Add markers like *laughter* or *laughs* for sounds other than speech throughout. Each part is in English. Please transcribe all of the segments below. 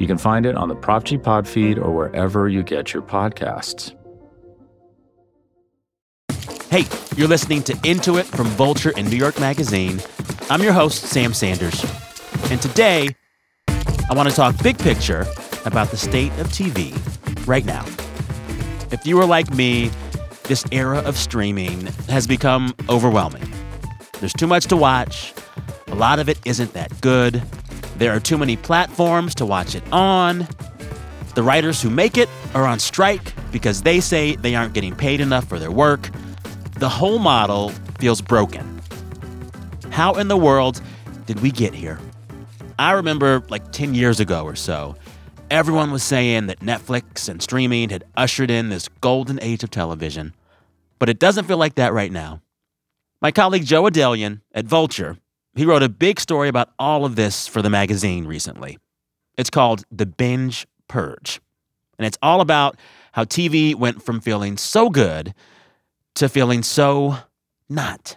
You can find it on the Prop G Pod feed or wherever you get your podcasts. Hey, you're listening to Into It from Vulture and New York Magazine. I'm your host, Sam Sanders. And today, I want to talk big picture about the state of TV right now. If you are like me, this era of streaming has become overwhelming. There's too much to watch, a lot of it isn't that good. There are too many platforms to watch it on. The writers who make it are on strike because they say they aren't getting paid enough for their work. The whole model feels broken. How in the world did we get here? I remember like 10 years ago or so, everyone was saying that Netflix and streaming had ushered in this golden age of television. But it doesn't feel like that right now. My colleague Joe Adalian at Vulture he wrote a big story about all of this for the magazine recently. It's called The Binge Purge. And it's all about how TV went from feeling so good to feeling so not.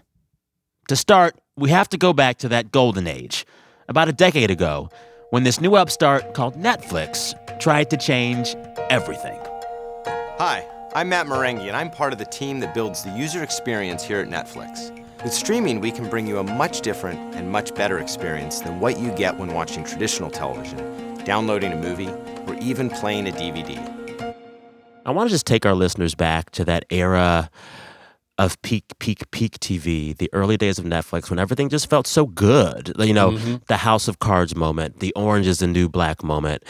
To start, we have to go back to that golden age, about a decade ago, when this new upstart called Netflix tried to change everything. Hi, I'm Matt Marenghi, and I'm part of the team that builds the user experience here at Netflix. With streaming, we can bring you a much different and much better experience than what you get when watching traditional television, downloading a movie, or even playing a DVD. I want to just take our listeners back to that era of peak, peak, peak TV, the early days of Netflix when everything just felt so good. You know, mm-hmm. the House of Cards moment, the Orange is the New Black moment.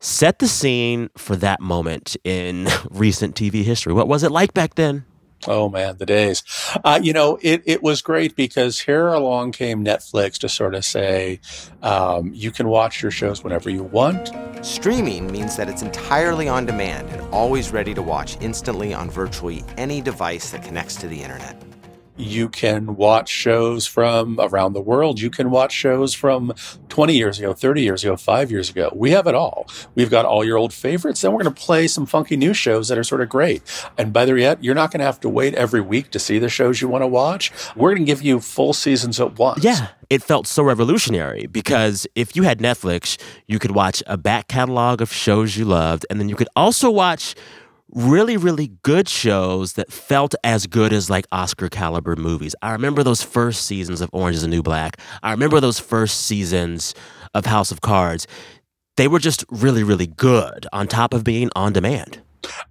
Set the scene for that moment in *laughs* recent TV history. What was it like back then? Oh man, the days. Uh, you know, it, it was great because here along came Netflix to sort of say, um, you can watch your shows whenever you want. Streaming means that it's entirely on demand and always ready to watch instantly on virtually any device that connects to the internet. You can watch shows from around the world. You can watch shows from 20 years ago, 30 years ago, five years ago. We have it all. We've got all your old favorites. Then we're going to play some funky new shows that are sort of great. And better yet, you're not going to have to wait every week to see the shows you want to watch. We're going to give you full seasons at once. Yeah. It felt so revolutionary because if you had Netflix, you could watch a back catalog of shows you loved, and then you could also watch really, really good shows that felt as good as like Oscar caliber movies. I remember those first seasons of Orange is the New Black. I remember those first seasons of House of Cards. They were just really, really good on top of being on demand.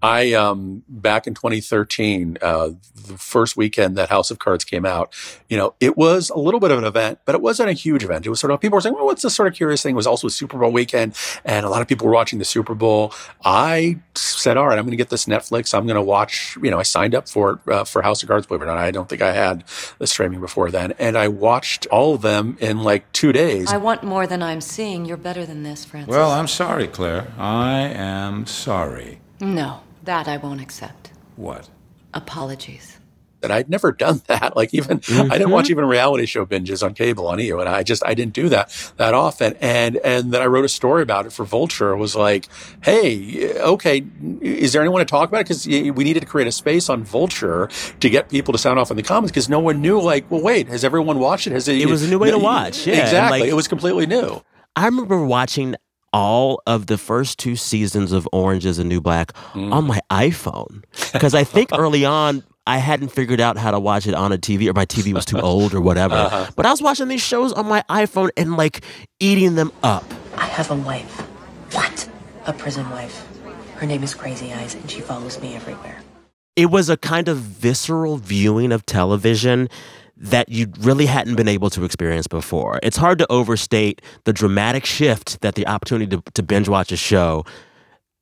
I um back in 2013, uh, the first weekend that House of Cards came out, you know, it was a little bit of an event, but it wasn't a huge event. It was sort of people were saying, "Well, what's this sort of curious thing?" It was also a Super Bowl weekend, and a lot of people were watching the Super Bowl. I said, "All right, I'm going to get this Netflix. I'm going to watch." You know, I signed up for it uh, for House of Cards. Believe it or not, I don't think I had the streaming before then, and I watched all of them in like two days. I want more than I'm seeing. You're better than this, Francis. Well, I'm sorry, Claire. I am sorry. No. That I won't accept. What? Apologies. That I'd never done that. Like even mm-hmm. I didn't watch even reality show binges on cable on EU, and I just I didn't do that that often. And and then I wrote a story about it for Vulture. It was like, hey, okay, is there anyone to talk about it? Because we needed to create a space on Vulture to get people to sound off in the comments because no one knew. Like, well, wait, has everyone watched it? Has it? It was a new way to watch. Yeah, exactly. Like, it was completely new. I remember watching all of the first two seasons of Orange is the New Black mm. on my iPhone. Because I think *laughs* early on, I hadn't figured out how to watch it on a TV or my TV was too old or whatever. Uh-huh. But I was watching these shows on my iPhone and like eating them up. I have a wife. What? A prison wife. Her name is Crazy Eyes and she follows me everywhere. It was a kind of visceral viewing of television that you really hadn't been able to experience before. It's hard to overstate the dramatic shift that the opportunity to, to binge watch a show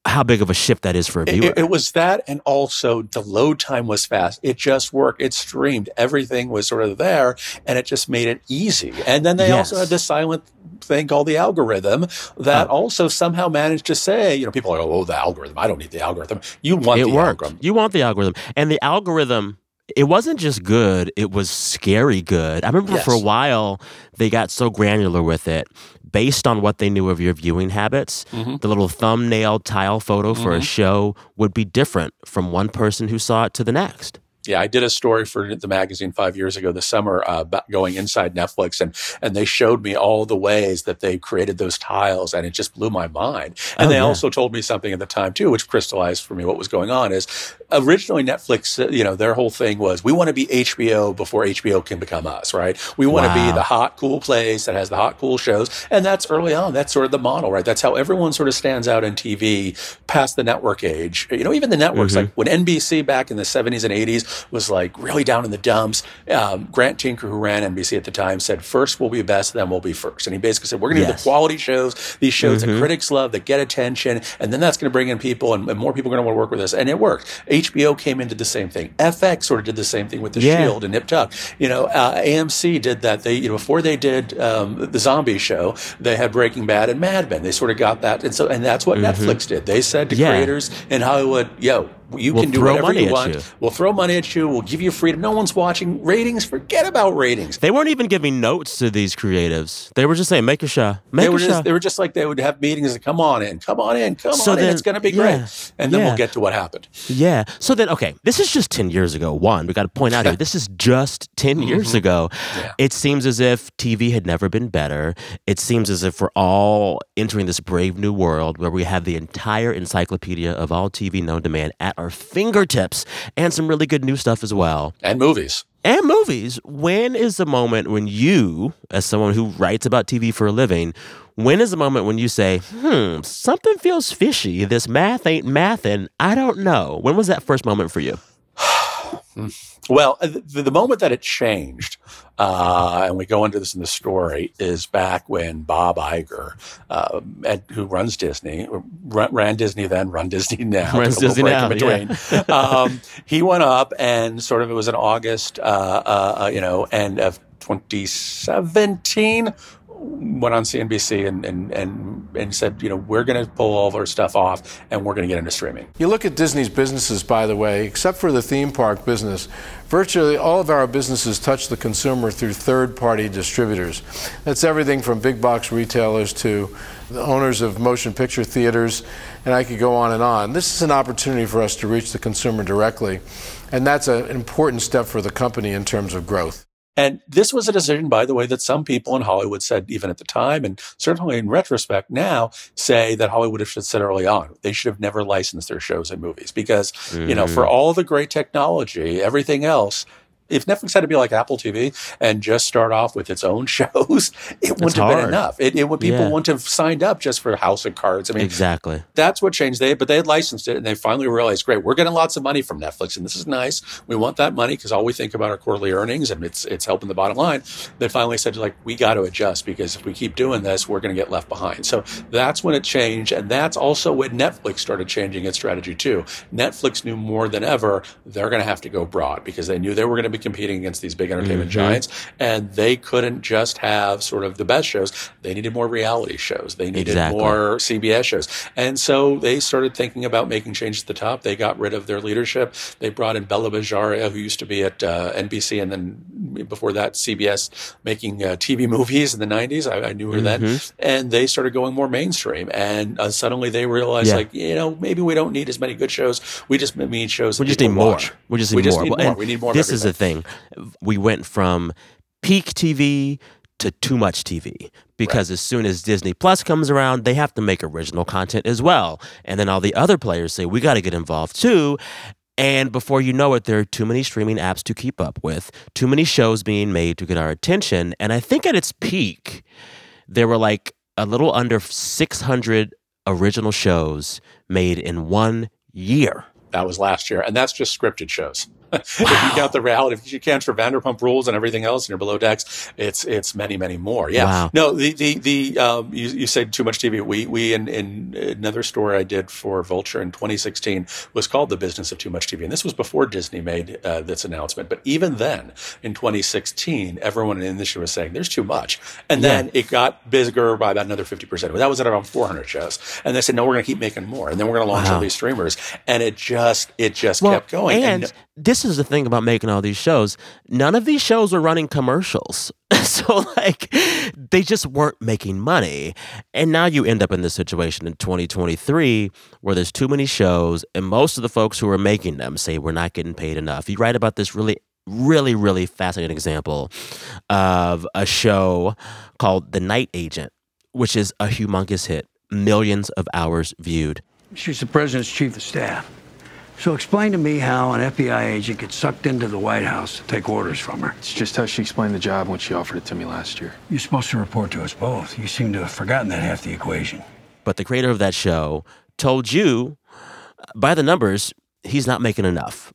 how big of a shift that is for a viewer. It, it, was that, and also the load time was fast. It just worked. It streamed. Everything was sort of there, and it just made it easy. And then they yes. also had this silent thing called the algorithm that oh. also somehow managed to say, you know, people are, like, oh, the algorithm. I don't need the algorithm. You want it the worked. algorithm. You want the algorithm, and the algorithm it wasn't just good, it was scary good. I remember yes. for a while they got so granular with it based on what they knew of your viewing habits. Mm-hmm. The little thumbnail tile photo for mm-hmm. a show would be different from one person who saw it to the next. Yeah, I did a story for the magazine five years ago this summer uh, about going inside Netflix, and and they showed me all the ways that they created those tiles, and it just blew my mind. And oh, they yeah. also told me something at the time too, which crystallized for me what was going on. Is originally Netflix, uh, you know, their whole thing was we want to be HBO before HBO can become us, right? We want wow. to be the hot, cool place that has the hot, cool shows, and that's early on. That's sort of the model, right? That's how everyone sort of stands out in TV past the network age. You know, even the networks, mm-hmm. like when NBC back in the '70s and '80s was like really down in the dumps. Um, Grant Tinker, who ran NBC at the time, said, first we'll be best, then we'll be first. And he basically said, we're going to yes. do the quality shows, these shows mm-hmm. that critics love, that get attention, and then that's going to bring in people, and, and more people are going to want to work with us. And it worked. HBO came into the same thing. FX sort of did the same thing with The yeah. Shield and Nip Tuck. You know, uh, AMC did that. They, you know, before they did um, the zombie show, they had Breaking Bad and Mad Men. They sort of got that. And so, and that's what mm-hmm. Netflix did. They said to yeah. creators in Hollywood, yo, you we'll can do whatever you want. You. We'll throw money at you. We'll give you freedom. No one's watching. Ratings, forget about ratings. They weren't even giving notes to these creatives. They were just saying, make a show. Make they were a just, show. They were just like, they would have meetings and come on in, come on in, come so on then, in. It's going to be great. And then yeah. we'll get to what happened. Yeah. So then, okay, this is just 10 years ago. One, we got to point out here, this is just 10 *laughs* mm-hmm. years ago. Yeah. It seems as if TV had never been better. It seems as if we're all entering this brave new world where we have the entire encyclopedia of all TV known to man at our fingertips and some really good new stuff as well. And movies. And movies. When is the moment when you, as someone who writes about TV for a living, when is the moment when you say, hmm, something feels fishy? This math ain't math, and I don't know. When was that first moment for you? Well, the, the, moment that it changed, uh, and we go into this in the story, is back when Bob Iger, uh, who runs Disney, ran Disney then, run Disney now, *laughs* runs Disney now, between. Yeah. *laughs* um, he went up and sort of it was in August, uh, uh, uh you know, end of 2017 went on CNBC and, and, and, and said, you know, we're going to pull all of our stuff off and we're going to get into streaming. You look at Disney's businesses, by the way, except for the theme park business, virtually all of our businesses touch the consumer through third party distributors. That's everything from big box retailers to the owners of motion picture theaters, and I could go on and on. This is an opportunity for us to reach the consumer directly, and that's an important step for the company in terms of growth. And this was a decision, by the way, that some people in Hollywood said, even at the time, and certainly in retrospect now, say that Hollywood should have said early on. They should have never licensed their shows and movies because, mm-hmm. you know, for mm. all the great technology, everything else, if Netflix had to be like Apple TV and just start off with its own *laughs* shows, it wouldn't it's have hard. been enough. It, it would people yeah. wouldn't have signed up just for House of Cards. I mean, exactly. That's what changed. They but they had licensed it and they finally realized, great, we're getting lots of money from Netflix and this is nice. We want that money because all we think about are quarterly earnings and it's it's helping the bottom line. They finally said, like, we got to adjust because if we keep doing this, we're going to get left behind. So that's when it changed, and that's also when Netflix started changing its strategy too. Netflix knew more than ever they're going to have to go broad because they knew they were going to be competing against these big entertainment mm-hmm. giants, and they couldn't just have sort of the best shows. They needed more reality shows. They needed exactly. more CBS shows, and so they started thinking about making changes at the top. They got rid of their leadership. They brought in Bela Bajaria, who used to be at uh, NBC, and then before that CBS, making uh, TV movies in the '90s. I, I knew her mm-hmm. then, and they started going more mainstream. And uh, suddenly they realized, yeah. like, you know, maybe we don't need as many good shows. We just need shows. We just need more. We just need we more. Just need more. We need more. This is the thing we went from peak TV to too much TV because right. as soon as Disney Plus comes around, they have to make original content as well. And then all the other players say, we got to get involved too. And before you know it, there are too many streaming apps to keep up with, too many shows being made to get our attention. And I think at its peak, there were like a little under 600 original shows made in one year. That was last year. And that's just scripted shows. *laughs* if you count the reality, if you count for Vanderpump Rules and everything else, and you're below decks, it's it's many many more. Yeah. Wow. No, the the the um, you, you said too much TV. We we in, in another story I did for Vulture in 2016 was called The Business of Too Much TV, and this was before Disney made uh, this announcement. But even then, in 2016, everyone in the industry was saying there's too much, and then it got bigger by about another 50 percent. That was at around 400 shows, and they said no, we're going to keep making more, and then we're going to launch Wow. all these streamers, and it just it just Well, kept going. And, this is the thing about making all these shows. None of these shows were running commercials. *laughs* so, like, they just weren't making money. And now you end up in this situation in 2023 where there's too many shows, and most of the folks who are making them say we're not getting paid enough. You write about this really, really, really fascinating example of a show called The Night Agent, which is a humongous hit, millions of hours viewed. She's the president's chief of staff. So explain to me how an FBI agent gets sucked into the White House to take orders from her. It's just how she explained the job when she offered it to me last year. You're supposed to report to us both. You seem to have forgotten that half the equation. but the creator of that show told you by the numbers he's not making enough.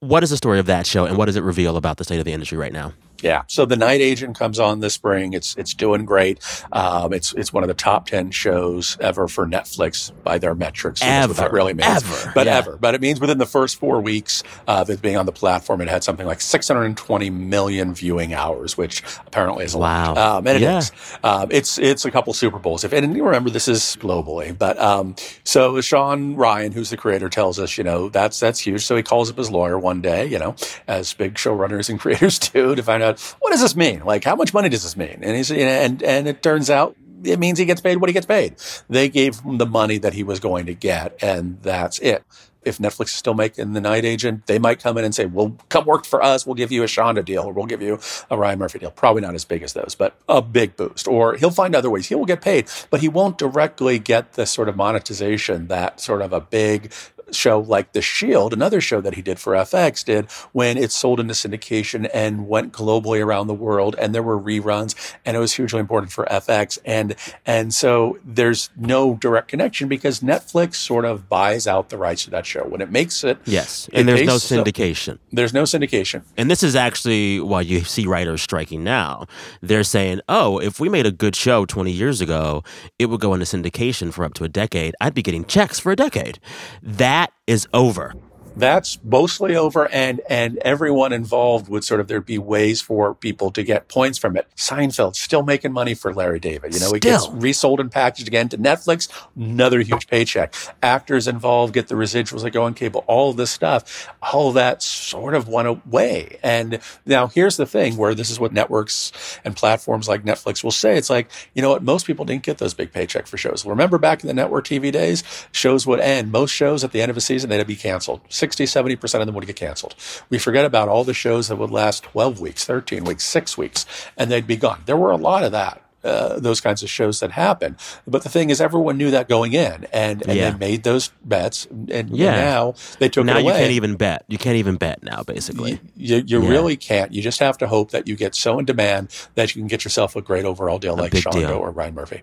What is the story of that show and what does it reveal about the state of the industry right now? Yeah. So the Night Agent comes on this spring. It's it's doing great. Um, it's it's one of the top ten shows ever for Netflix by their metrics. So what that really means. Ever. But Yeah. ever. But it means within the first four weeks of it being on the platform, it had something like 620 million viewing hours, which apparently is a Wow. lot. Um, and it Yeah. is. Um, it's it's a couple Super Bowls. If and you remember, this is globally. But um, so Sean Ryan, who's the creator, tells us, you know, that's that's huge. So he calls up his lawyer one day, you know, as big showrunners and *laughs* creators do, to find out what does this mean? Like, how much money does this mean? And he's and and it turns out it means he gets paid what he gets paid. They gave him the money that he was going to get, and that's it. If Netflix is still making The Night Agent, they might come in and say, "Well, come work for us. We'll give you a Shonda deal, or we'll give you a Ryan Murphy deal." Probably not as big as those, but a big boost. Or he'll find other ways. He will get paid, but he won't directly get the sort of monetization that sort of a big show like The Shield, another show that he did for FX, did when it sold into syndication and went globally around the world, and there were reruns, and it was hugely important for FX, and and so there's no direct connection because Netflix sort of buys out the rights to that show when it makes it. Yes. it And there's no syndication. there's no syndication. And this is actually why you see writers striking now. They're saying, oh, if we made a good show 20 years ago, it would go into syndication for up to a decade. I'd be getting checks for a decade. That is over. That's mostly over and and everyone involved would sort of there'd be ways for people to get points from it. Seinfeld still making money for larry david you know? It gets resold and packaged again to netflix another huge paycheck. Actors involved get the residuals that go on cable all this stuff all of that sort of went away. And now here's the thing where this is what networks and platforms like netflix will say. It's like you know what? Most people didn't get those big paycheck for shows. Remember back in the network tv days? Shows would end. Most shows at the end of a season they'd be canceled 60 70% of them would get canceled we forget about all the shows that would last 12 weeks 13 weeks 6 weeks and they'd be gone there were a lot of that uh, those kinds of shows that happen but the thing is everyone knew that going in and, and Yeah. they made those bets and, and Yeah. now they took now it away you can't even bet. You can't even bet now, basically. you, you Yeah. really can't. You just have to hope that you get so in demand that you can get yourself a great overall deal like big Shonda deal. or Ryan Murphy.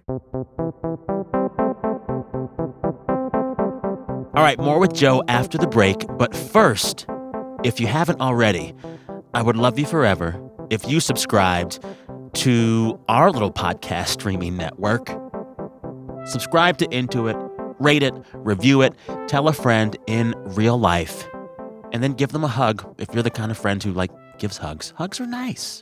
All right, more with Joe after the break. But first, if you haven't already, I would love you forever if you subscribed to our little podcast streaming network. Subscribe to Into It, rate it, review it, tell a friend in real life, and then give them a hug if you're the kind of friend who like gives hugs. Hugs are nice.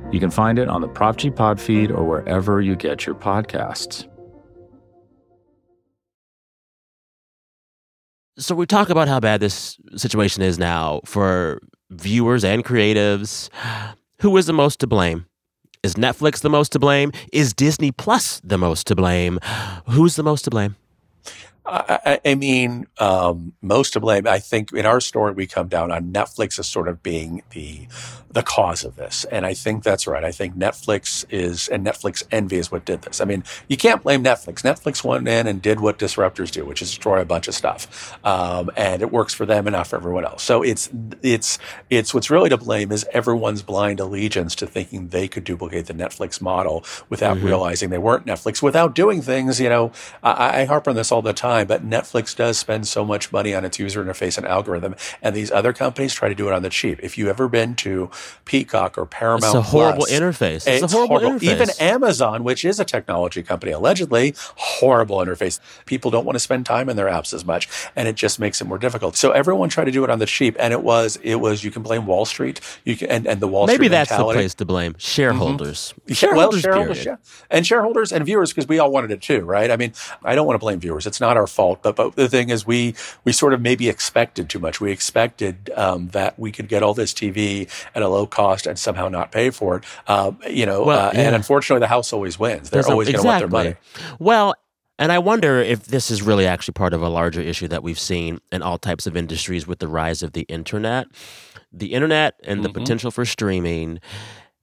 You can find it on the Prop G Pod feed or wherever you get your podcasts. So we talk about how bad this situation is now for viewers and creatives. Who is the most to blame? Is Netflix the most to blame? Is Disney Plus the most to blame? Who's the most to blame? I, I mean, um, most to blame. I think in our story we come down on Netflix as sort of being the the cause of this, and I think that's right. I think Netflix is and Netflix envy is what did this. I mean, you can't blame Netflix. Netflix went in and did what disruptors do, which is destroy a bunch of stuff, um, and it works for them and not for everyone else. So it's it's it's what's really to blame is everyone's blind allegiance to thinking they could duplicate the Netflix model without Mm-hmm. realizing they weren't Netflix, without doing things. You know, I, I harp on this all the time, but Netflix does spend so much money on its user interface and algorithm, and these other companies try to do it on the cheap. If you've ever been to Peacock or Paramount, It's a horrible Plus, interface. It's a horrible interface. Even Amazon, which is a technology company, allegedly horrible interface. People don't want to spend time in their apps as much, and it just makes it more difficult. So everyone tried to do it on the cheap, and it was it was you can blame Wall Street, you can and, and the Wall Street Maybe Street that's the place to blame. Shareholders. Mm-hmm. Well, Shareholders, shareholders, yeah. and shareholders and viewers because we all wanted it too, right? I mean, I don't want to blame viewers; it's not our fault. But but the thing is, we we sort of maybe expected too much. We expected um, that we could get all this TV at a low cost and somehow not pay for it. Um, you know, Well, uh, yeah. and unfortunately, the house always wins. They're There's always going to want their money. Well, and I wonder if this is really actually part of a larger issue that we've seen in all types of industries with the rise of the internet. The internet and the Mhm. potential for streaming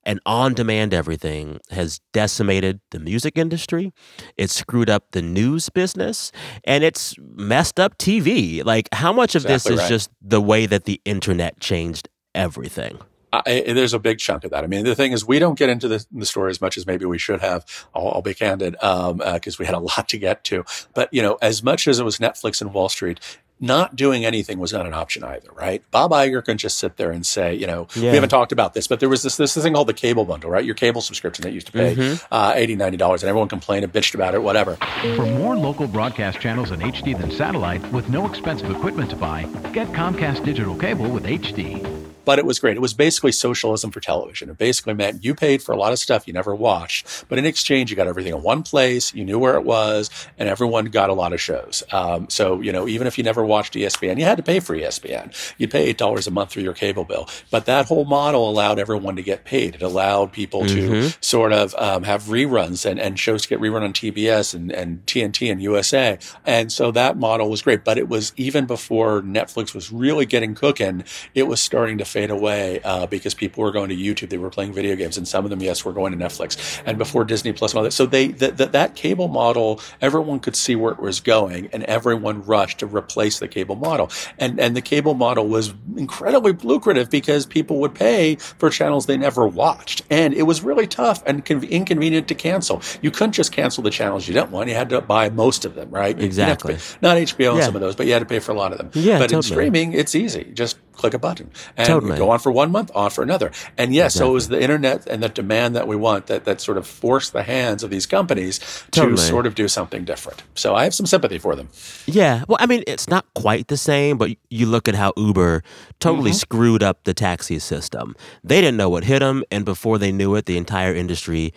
and on demand everything has decimated the music industry. It's screwed up the news business and it's messed up TV. Like, how much of this is right. just the way that the internet changed everything? I, there's a big chunk of that. I mean, the thing is, we don't get into the, the story as much as maybe we should have. I'll, I'll be candid, um, uh, we had a *laughs* lot to get to. But, you know, as much as it was Netflix and Wall Street, not doing anything was not an option either, right? Bob Iger can just sit there and say, you know, Yeah. we haven't talked about this, but there was this, this thing called the cable bundle, right? Your cable subscription that you used to pay, Mhm. uh, $80, $90 and everyone complained and bitched about it, whatever. For more local broadcast channels in HD than satellite with no expensive equipment to buy, get Comcast digital cable with HD. But it was great. It was basically socialism for television. It basically meant you paid for a lot of stuff you never watched, but in exchange, you got everything in one place. You knew where it was, and everyone got a lot of shows. Um, so, you know, even if you never watched ESPN, you had to pay for ESPN. You'd pay $8 a month through your cable bill. But that whole model allowed everyone to get paid. It allowed people to Mhm. sort of um, have reruns and, and shows get rerun on TBS and, and TNT and USA. And so that model was great. But it was even before Netflix was really getting cooking, it was starting to fade away uh, because people were going to YouTube. They were playing video games, and some of them, yes, were going to Netflix. And before Disney Plus, and all that. So they that that that cable model, everyone could see where it was going, and everyone rushed to replace the cable model. And and the cable model was incredibly lucrative because people would pay for channels they never watched, and it was really tough and con- inconvenient to cancel. You couldn't just cancel the channels you didn't want; you had to buy most of them, right? You didn't have to pay- Exactly. not HBO and some of those, but you had to pay for a lot of them. Yeah, but in streaming, it's easy. Just click a button and Totally. go on for one month, on for another. And yes, so it was the internet and the demand that we want that that sort of forced the hands of these companies Totally. to sort of do something different. So I have some sympathy for them. Yeah. Well, I mean, it's not quite the same, but you look at how Uber totally Mhm. screwed up the taxi system. They didn't know what hit them, and before they knew it, the entire industry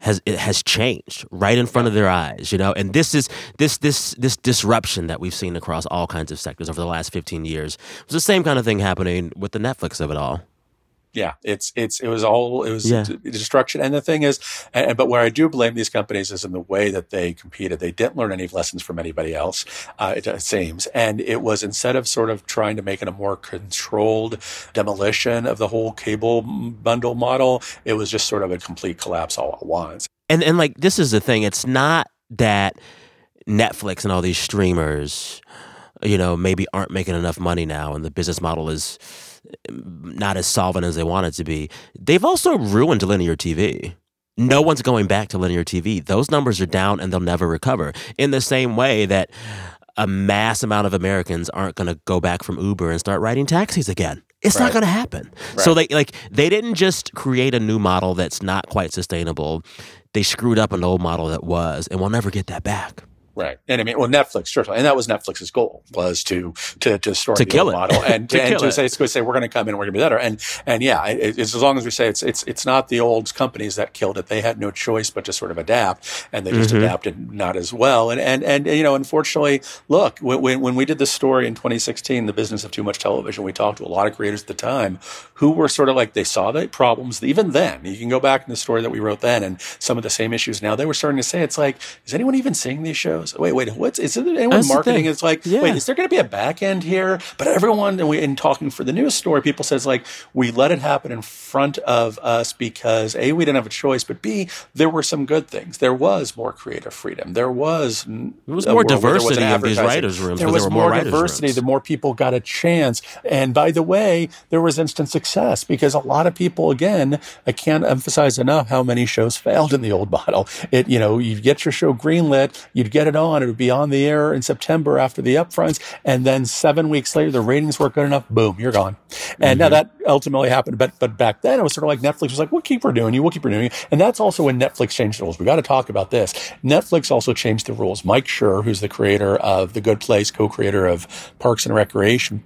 has it has changed right in front of their eyes. You know, and this is this this this disruption that we've seen across all kinds of sectors over the last fifteen years. It was the same kind of thing happening with the Netflix of it all. Yeah, it's it's it was all it was Yeah. destruction. And the thing is, and, but where I do blame these companies is in the way that they competed. They didn't learn any lessons from anybody else. Uh, it, it seems, and it was instead of sort of trying to make it a more controlled demolition of the whole cable bundle model, it was just sort of a complete collapse all at once. And and like this is the thing. It's not that Netflix and all these streamers, you know, maybe aren't making enough money now, and the business model is not as solvent as they want it to be. They've also ruined linear TV. No one's going back to linear TV. Those numbers are down, and they'll never recover. In the same way that a mass amount of Americans aren't going to go back from Uber and start riding taxis again. It's not going to happen. So Right. they like they didn't just create a new model that's not quite sustainable. They screwed up an old model that was, and we'll never get that back. Right. And I mean, well, Netflix, certainly. And that was Netflix's goal was to, to, to destroy To the kill model and, *laughs* To and to say, to say, we're going to come in and we're going to be better. And, and yeah, it, it's as long as we say it's, it's, it's not the old companies that killed it. They had no choice but to sort of adapt and they just Mhm. adapted not as well. And, and, and, you know, unfortunately, look, when, when, when we did this story in 2016, the business of too much television, we talked to a lot of creators at the time who were sort of like, they saw the problems even then. You can go back in the story that we wrote then and some of the same issues now. They were starting to say, it's like, is anyone even seeing these shows? Was wait, wait, what's is it anyone That's marketing? It's like, Yeah. wait, is there going to be a back end here? But everyone, and we in talking for the news story, people says like we let it happen in front of us because a we didn't have a choice, but b there were some good things. There was more creative freedom. There was There was more world where there wasn't diversity of these writers' rooms There was there more more diversity. rooms. The more people got a chance. And by the way, there was instant success because a lot of people, again, I can't emphasize enough how many shows failed in the old *laughs* model. It, you know, you'd get your show greenlit, you'd get it on, it would be on the air in September after the upfronts, and then seven weeks later, the ratings weren't good enough. Boom, you're gone. And now mm-hmm. that ultimately happened, but but back then it was sort of like Netflix was like, we'll keep renewing you, we'll keep renewing you, and that's also when Netflix changed the rules. We got to talk about this. Netflix also changed the rules. Mike Schur, who's the creator of The Good Place, co-creator of Parks and Recreation.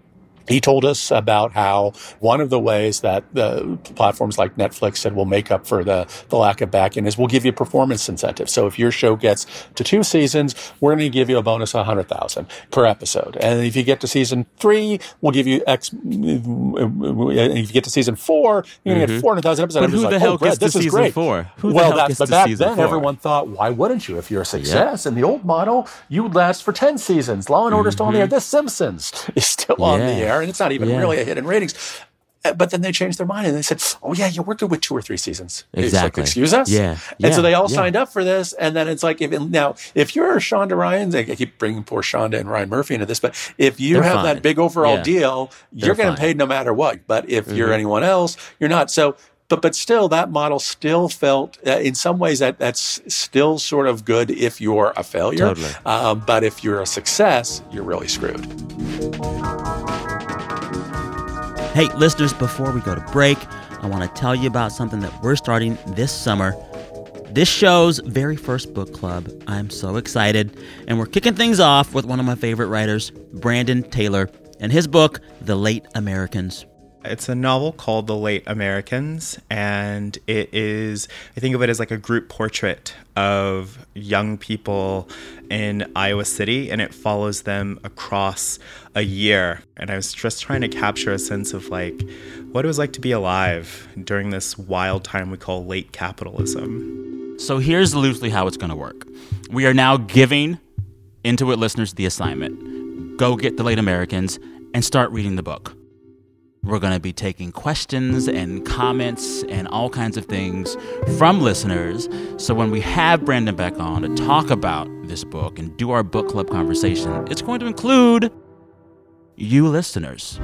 He told us about how one of the ways that the platforms like Netflix said will make up for the, the lack of back end is we'll give you performance incentives. So if your show gets to two seasons, we're going to give you a bonus of 100000 per episode. And if you get to season three, we'll give you X. If you get to season four, you're going to Mhm. get 400,000 episodes. But who the like, hell oh, gets to this is season great. four? Who well, hell that's, gets but to back then, four? everyone thought, why wouldn't you? If you're a success in the old model, you would last for 10 seasons. Law and Order's still on the air. The Simpsons is still on the Mm-hmm. Air, and it's not even Yeah. really a hit in ratings. Uh, But then they changed their mind and they said, "Oh yeah, yeah, we're good with two or three seasons." It's like, Exactly. Excuse us. Yeah. And so they all Yeah. signed up for this, and then it's like, if now if you're Shonda Rhimes, I keep bringing poor Shonda and Ryan Murphy into this, but if you They're have fine. that big overall Yeah. deal, They're you're getting fine. paid no matter what. But if you're Mhm. anyone else, you're not. So. But, but still, that model still felt, uh, in some ways, that that's still sort of good if you're a failure. Totally. Um, but if you're a success, you're really screwed. Hey, listeners, before we go to break, I want to tell you about something that we're starting this summer. This show's very first book club. I'm so excited. And we're kicking things off with one of my favorite writers, Brandon Taylor, and his book, The Late Americans. It's a novel called The Late Americans, and it is, I think of it as like a group portrait of young people in Iowa City, and it follows them across a year. And I was just trying to capture a sense of like what it was like to be alive during this wild time we call late capitalism. So here's loosely how it's going to work. We are now giving Into It listeners the assignment go get The Late Americans and start reading the book. We're going to be taking questions and comments and all kinds of things from listeners. So when we have Brandon back on to talk about this book and do our book club conversation, it's going to include you listeners.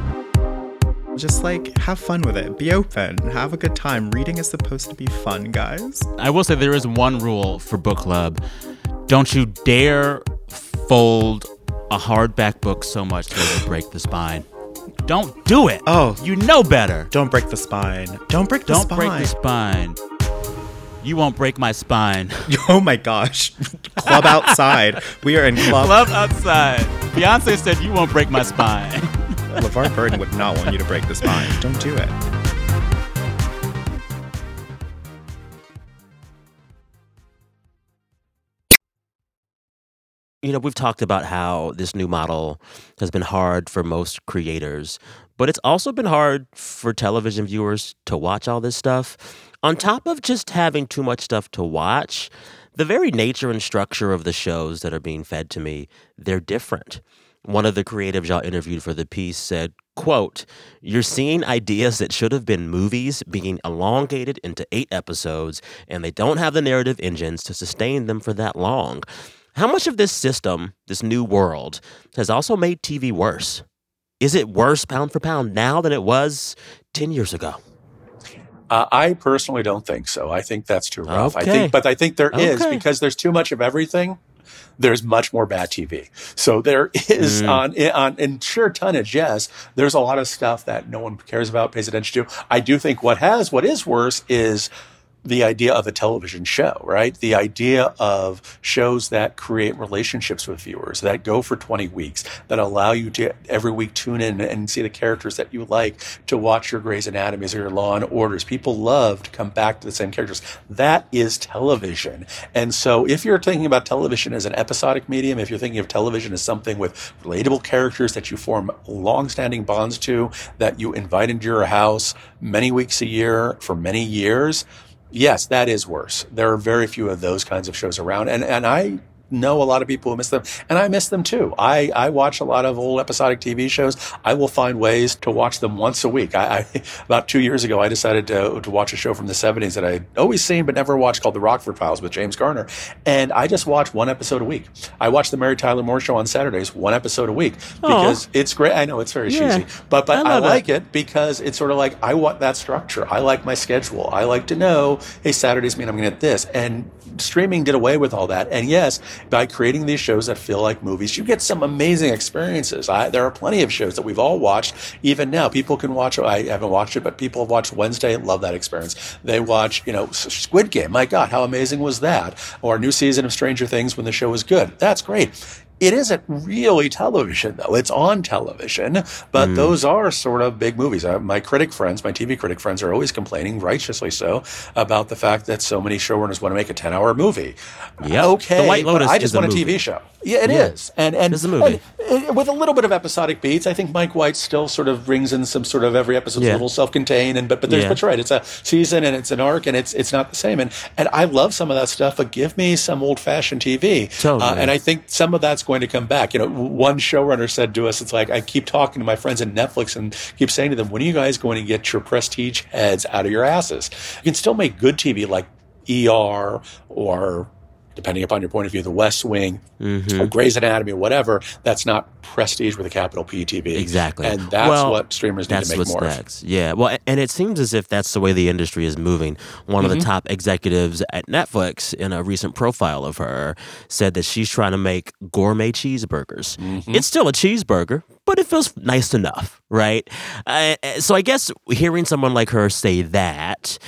Just like have fun with it, be open, have a good time. Reading is supposed to be fun, guys. I will say there is one rule for book club. Don't you dare fold a hardback book so much that it break the spine. Don't do it. Oh, you know better. Don't break the spine. Don't break the spine. Don't break the spine. You won't break my spine. *laughs* Oh my gosh. Club outside. We are in club. Club outside. Beyonce said you won't break my spine. *laughs* LeVar Burton would not want you to break the spine. Don't do it. You know, we've talked about how this new model has been hard for most creators, but it's also been hard for television viewers to watch all this stuff. On top of just having too much stuff to watch, the very nature and structure of the shows that are being fed to me, they're different. One of the creatives y'all interviewed for the piece said, quote, You're seeing ideas that should have been movies being elongated into eight episodes, and they don't have the narrative engines to sustain them for that long. How much of this system, this new world, has also made TV worse? Is it worse pound for pound now than it was 10 years ago? Uh, I personally don't think so. I think that's too rough. I Okay. think, but I think there is Okay. because there's too much of everything. There's much more bad TV. So there is Mm. on on in sheer tonnage. Yes, there's a lot of stuff that no one cares about, pays attention to. I do think what has what is worse is the idea of a television show, right? The idea of shows that create relationships with viewers, that go for 20 weeks, that allow you to every week tune in and see the characters that you like, to watch your Grey's Anatomies or your Law and Orders. People love to come back to the same characters. That is television. And so if you're thinking about television as an episodic medium, if you're thinking of television as something with relatable characters that you form long-standing bonds to, that you invite into your house many weeks a year for many years, yes, that is worse. There are very few of those kinds of shows around, and and I know a lot of people who miss them, and I miss them too. I, I watch a lot of old episodic TV shows. I will find ways to watch them once a week. I, I about two years ago, I decided to, to watch a show from the 70s that I'd always seen but never watched called The Rockford Files with James Garner, and I just watch one episode a week. I watch the Mary Tyler Moore Show on Saturdays, one episode a week because it's great. I know it's very Yeah. cheesy, but but I I, like it because it's sort of like I want that structure. I like my schedule. I like to know, hey, Saturdays mean I'm going to get this. And streaming did away with all that. And yes, by creating these shows that feel like movies, you get some amazing experiences. I, there are plenty of shows that we've all watched. Even now, people can watch. I haven't watched it, but people have watched Wednesday. Love that experience. They watch, you know, Squid Game. My God, how amazing was that? Or a new season of Stranger Things when the show was good. That's great. It isn't really television, though. It's on television, but Mm. those are sort of big movies. Uh, my critic friends, my TV critic friends, are always complaining, righteously so, about the fact that so many showrunners want to make a 10 hour movie. Yeah. Okay, The White but Lotus I just want a movie. TV show. Yeah, it is, Yeah. And, and, It's a movie. and, uh, with a little bit of episodic beats, I think Mike White still sort of brings in some sort of every episode's Yeah. a little self contained. And but, but, there's, Yeah. but you're right, it's a season and it's an arc and it's, it's not the same. And, and I love some of that stuff, but give me some old fashioned TV. Totally. Uh, and I think some of that's going to come back. You know, one showrunner said to us, it's like, I keep talking to my friends at Netflix and keep saying to them, when are you guys going to get your prestige heads out of your asses? You can still make good TV like ER or depending upon your point of view, The West Wing Mhm. or Grey's Anatomy or whatever. That's not prestige with a capital PTV. Exactly. And that's Well, what streamers need to make what's more of. next. Yeah. Well, and it seems as if that's the way the industry is moving. One of Mhm. the top executives at Netflix, in a recent profile of her, said that she's trying to make gourmet cheeseburgers. Mm-hmm. It's still a cheeseburger, but it feels nice enough, right? Uh, so I guess hearing someone like her say that,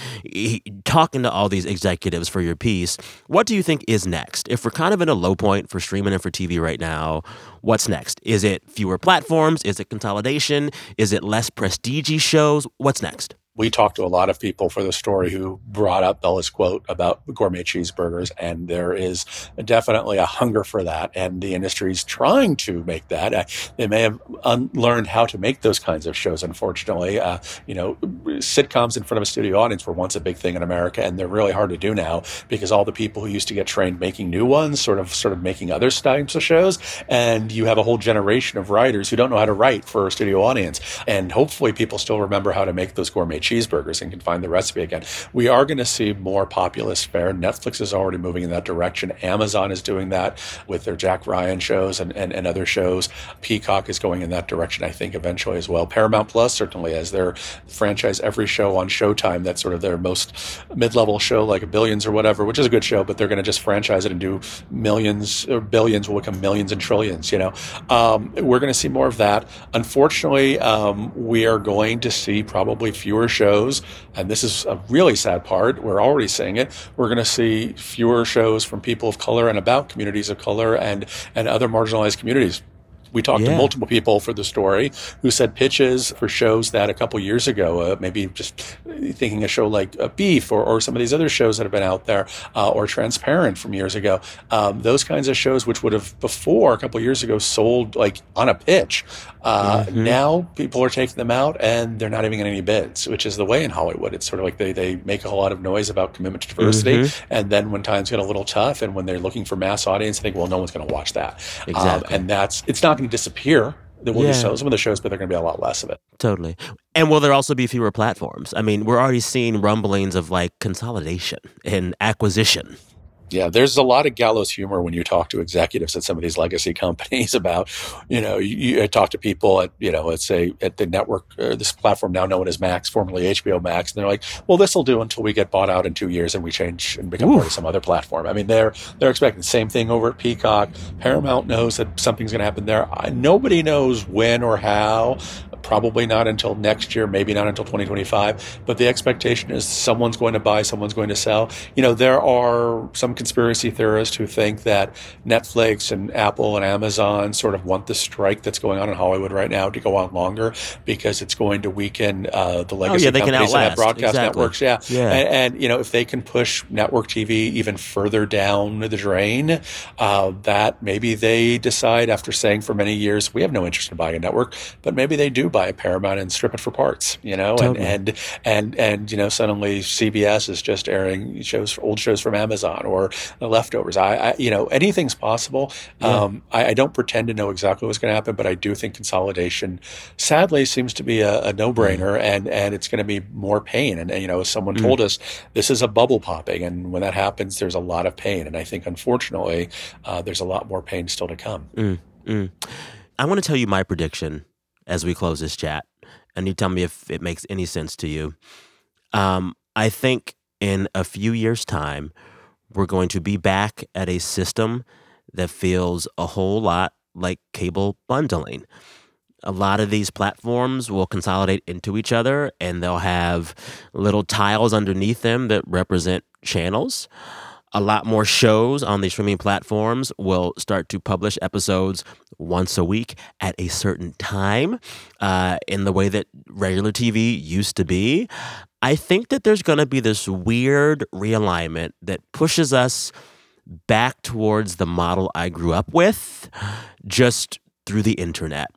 talking to all these executives for your piece, what do you think is next? If we're kind of in a low point for streaming and for TV right now, what's next? Is it fewer platforms? Is it consolidation? Is it less prestige shows? What's next? We talked to a lot of people for the story who brought up Bela's quote about gourmet cheeseburgers, and there is definitely a hunger for that, and the industry is trying to make that. Uh, they may have unlearned how to make those kinds of shows. Unfortunately, uh, you know, sitcoms in front of a studio audience were once a big thing in America, and they're really hard to do now because all the people who used to get trained making new ones, sort of, sort of making other types of shows, and you have a whole generation of writers who don't know how to write for a studio audience, and hopefully people still remember how to make those gourmet cheeseburgers and can find the recipe again. We are going to see more populist fare. Netflix is already moving in that direction. Amazon is doing that with their Jack Ryan shows and, and, and other shows. Peacock is going in that direction, I think, eventually as well. Paramount Plus certainly has their franchise every show on Showtime. That's sort of their most mid level show, like Billions or whatever, which is a good show, but they're going to just franchise it and do millions or billions will become millions and trillions, you know. Um, we're going to see more of that. Unfortunately, um, we are going to see probably fewer shows, and this is a really sad part. We're already seeing it. We're going to see fewer shows from people of color and about communities of color and, and other marginalized communities. We talked to multiple people for the story who said pitches for shows that a couple years ago, uh, maybe just thinking a show like uh, Beef or, or some of these other shows that have been out there, uh, or Transparent from years ago. Um, those kinds of shows, which would have before a couple years ago sold like on a pitch, uh, Mhm. now people are taking them out and they're not even getting any bids, which is the way in Hollywood. It's sort of like they, they make a lot of noise about commitment to diversity. Mhm. And then when times get a little tough and when they're looking for mass audience, they think, well, no one's going to watch that. Um, Exactly. and that's, it's not going to disappear. There will Yeah. be some some of the shows, but they're going to be a lot less of it. Totally. And will there also be fewer platforms? I mean, we're already seeing rumblings of like consolidation and acquisition. Yeah, there's a lot of gallows humor when you talk to executives at some of these legacy *laughs* companies about, you know, you, you talk to people at, you know, let's say at the network, uh, this platform now known as Max, formerly HBO Max, and they're like, well, this will do until we get bought out in two years and we change and become part of some other platform. I mean, they're they're expecting the same thing over at Peacock. Paramount knows that something's going to happen there. I, nobody knows when or how. Probably not until next year, maybe not until 2025. But the expectation is someone's going to buy, someone's going to sell. You know, there are some conspiracy theorists who think that Netflix and Apple and Amazon sort of want the strike that's going on in Hollywood right now to go on longer because it's going to weaken uh, the legacy Oh, yeah, they can companies that have broadcast Exactly. networks. Yeah. Yeah. And, and, you know, if they can push network TV even further down the drain, uh, that maybe they decide after saying for many years, we have no interest in buying a network, but maybe they do buy buy a Paramount and strip it for parts, you know, Totally. and, and, and, and, you know, suddenly CBS is just airing shows, old shows from Amazon or the leftovers. I, I you know, anything's possible. Yeah. Um, I, I don't pretend to know exactly what's going to happen, but I do think consolidation, sadly, seems to be a, a no-brainer, and and it's going to be more pain. And, you know, as someone Mm. told us, this is a bubble popping, and when that happens, there's a lot of pain. And I think, unfortunately, uh, there's a lot more pain still to come. Mm, mm. I want to tell you my prediction as we close this chat, and you tell me if it makes any sense to you. Um, I think in a few years' time, we're going to be back at a system that feels a whole lot like cable bundling. A lot of these platforms will consolidate into each other and they'll have little tiles underneath them that represent channels. A lot more shows on the streaming platforms will start to publish episodes once a week at a certain time uh, in the way that regular TV used to be. I think that there's going to be this weird realignment that pushes us back towards the model I grew up with just through the internet.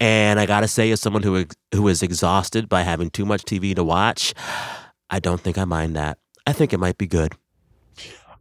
And I got to say, as someone who who is exhausted by having too much TV to watch, I don't think I mind that. I think it might be good.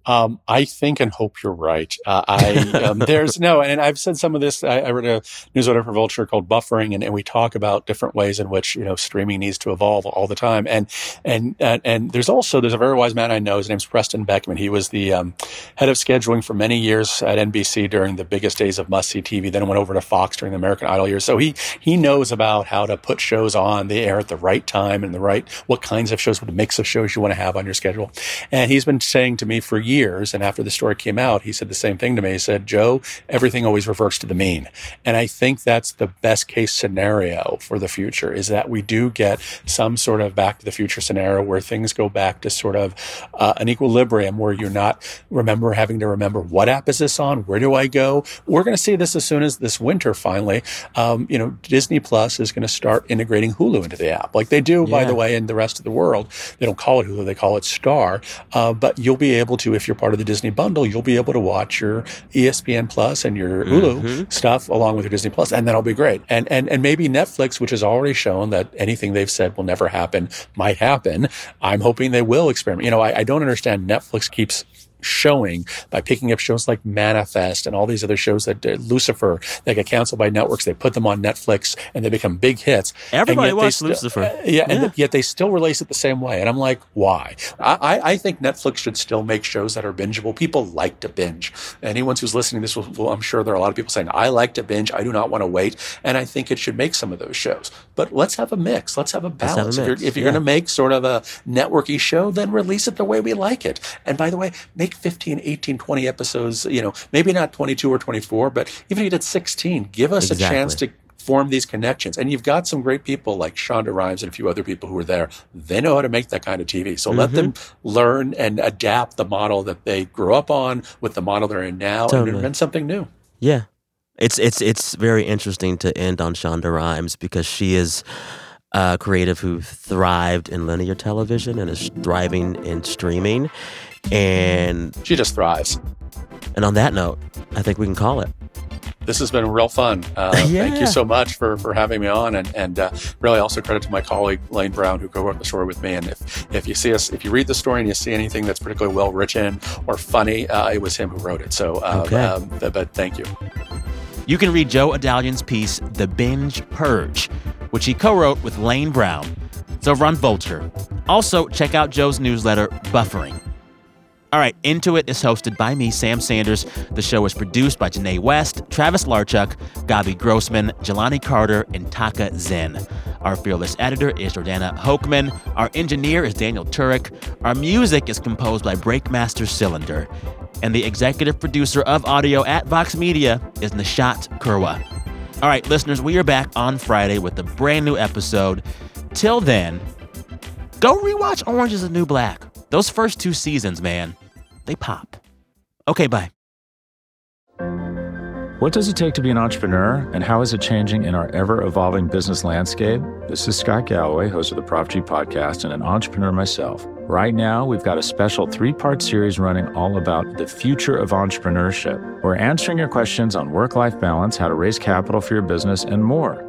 Um, I think and hope you're right. Uh, I um, *laughs* there's no, and I've said some of this. I, I read a newsletter for Vulture called Buffering, and, and we talk about different ways in which you know streaming needs to evolve all the time. And and and, and there's also there's a very wise man I know. His name's Preston Beckman. He was the um, head of scheduling for many years at NBC during the biggest days of must see TV. Then went over to Fox during the American Idol years. So he he knows about how to put shows on the air at the right time and the right what kinds of shows, what mix of shows you want to have on your schedule. And he's been saying to me for years. And after the story came out, he said the same thing to me. He said, Joe, everything always reverts to the mean. And I think that's the best case scenario for the future is that we do get some sort of back to the future scenario where things go back to sort of uh, an equilibrium where you're not remember having to remember what app is this on? Where do I go? We're going to see this as soon as this winter finally. Um, you know, Disney Plus is going to start integrating Hulu into the app like they do, by the way, in the rest of the world. They don't call it Hulu, they call it Star. Uh, but you'll be able to, if you're part of the Disney bundle, you'll be able to watch your ESPN Plus and your Hulu Mhm. stuff along with your Disney Plus, and that'll be great. And and and maybe Netflix, which has already shown that anything they've said will never happen, might happen. I'm hoping they will experiment. You know, I, I don't understand. Netflix keeps showing by picking up shows like Manifest and all these other shows that uh, Lucifer that get canceled by networks. They put them on Netflix and they become big hits. Everybody watched still- Lucifer. uh, yeah, and Yeah. yet they still release it the same way. And I'm like, why? I, I, I think Netflix should still make shows that are bingeable. People like to binge. Anyone who's listening to this, will, will, I'm sure there are a lot of people saying, I like to binge. I do not want to wait. And I think it should make some of those shows. But let's have a mix. Let's have a have a balance. if you're, you're yeah. going to make sort of a networky show, then release it the way we like it. And by the way, make 15, 18, 20 episodes, you know, maybe not 22 or 24, but even if you did 16, give us a chance to form these connections. And you've got some great people like Shonda Rhimes and a few other people who are there. They know how to make that kind of TV. So let them Mm-hmm. learn and adapt the model that they grew up on with the model they're in now Totally. and invent something new. Yeah. It's it's it's very interesting to end on Shonda Rhimes because she is a creative who thrived in linear television and is thriving in streaming. And she just thrives. And on that note, I think we can call it. This has been real fun. Uh, *laughs* Thank you so much for, for having me on, and and uh, really also credit to my colleague Lane Brown who co-wrote the story with me. And if if you see us, if you read the story and you see anything that's particularly well written or funny, uh, it was him who wrote it. So, uh, Okay. um, but, but thank you. You can read Joe Adalian's piece, The Binge Purge, which he co wrote with Lane Brown. It's over on Vulture. Also, check out Joe's newsletter, Buffering. All right, Into It is hosted by me, Sam Sanders. The show is produced by Janae West, Travis Larchuk, Gabi Grossman, Jelani Carter, and Taka Zen. Our fearless editor is Jordana Hochman. Our engineer is Daniel Turek. Our music is composed by Breakmaster Cylinder. And the executive producer of audio at Vox Media is Nishat Kurwa. All right, listeners, we are back on Friday with a brand new episode. Till then, go rewatch Orange is the New Black. Those first two seasons, man, they pop. Okay, bye. What does it take to be an entrepreneur, and how is it changing in our ever evolving business landscape? This is Scott Galloway, host of the Prop G podcast, and an entrepreneur myself. Right now, we've got a special three part series running all about the future of entrepreneurship. We're answering your questions on work life balance, how to raise capital for your business, and more.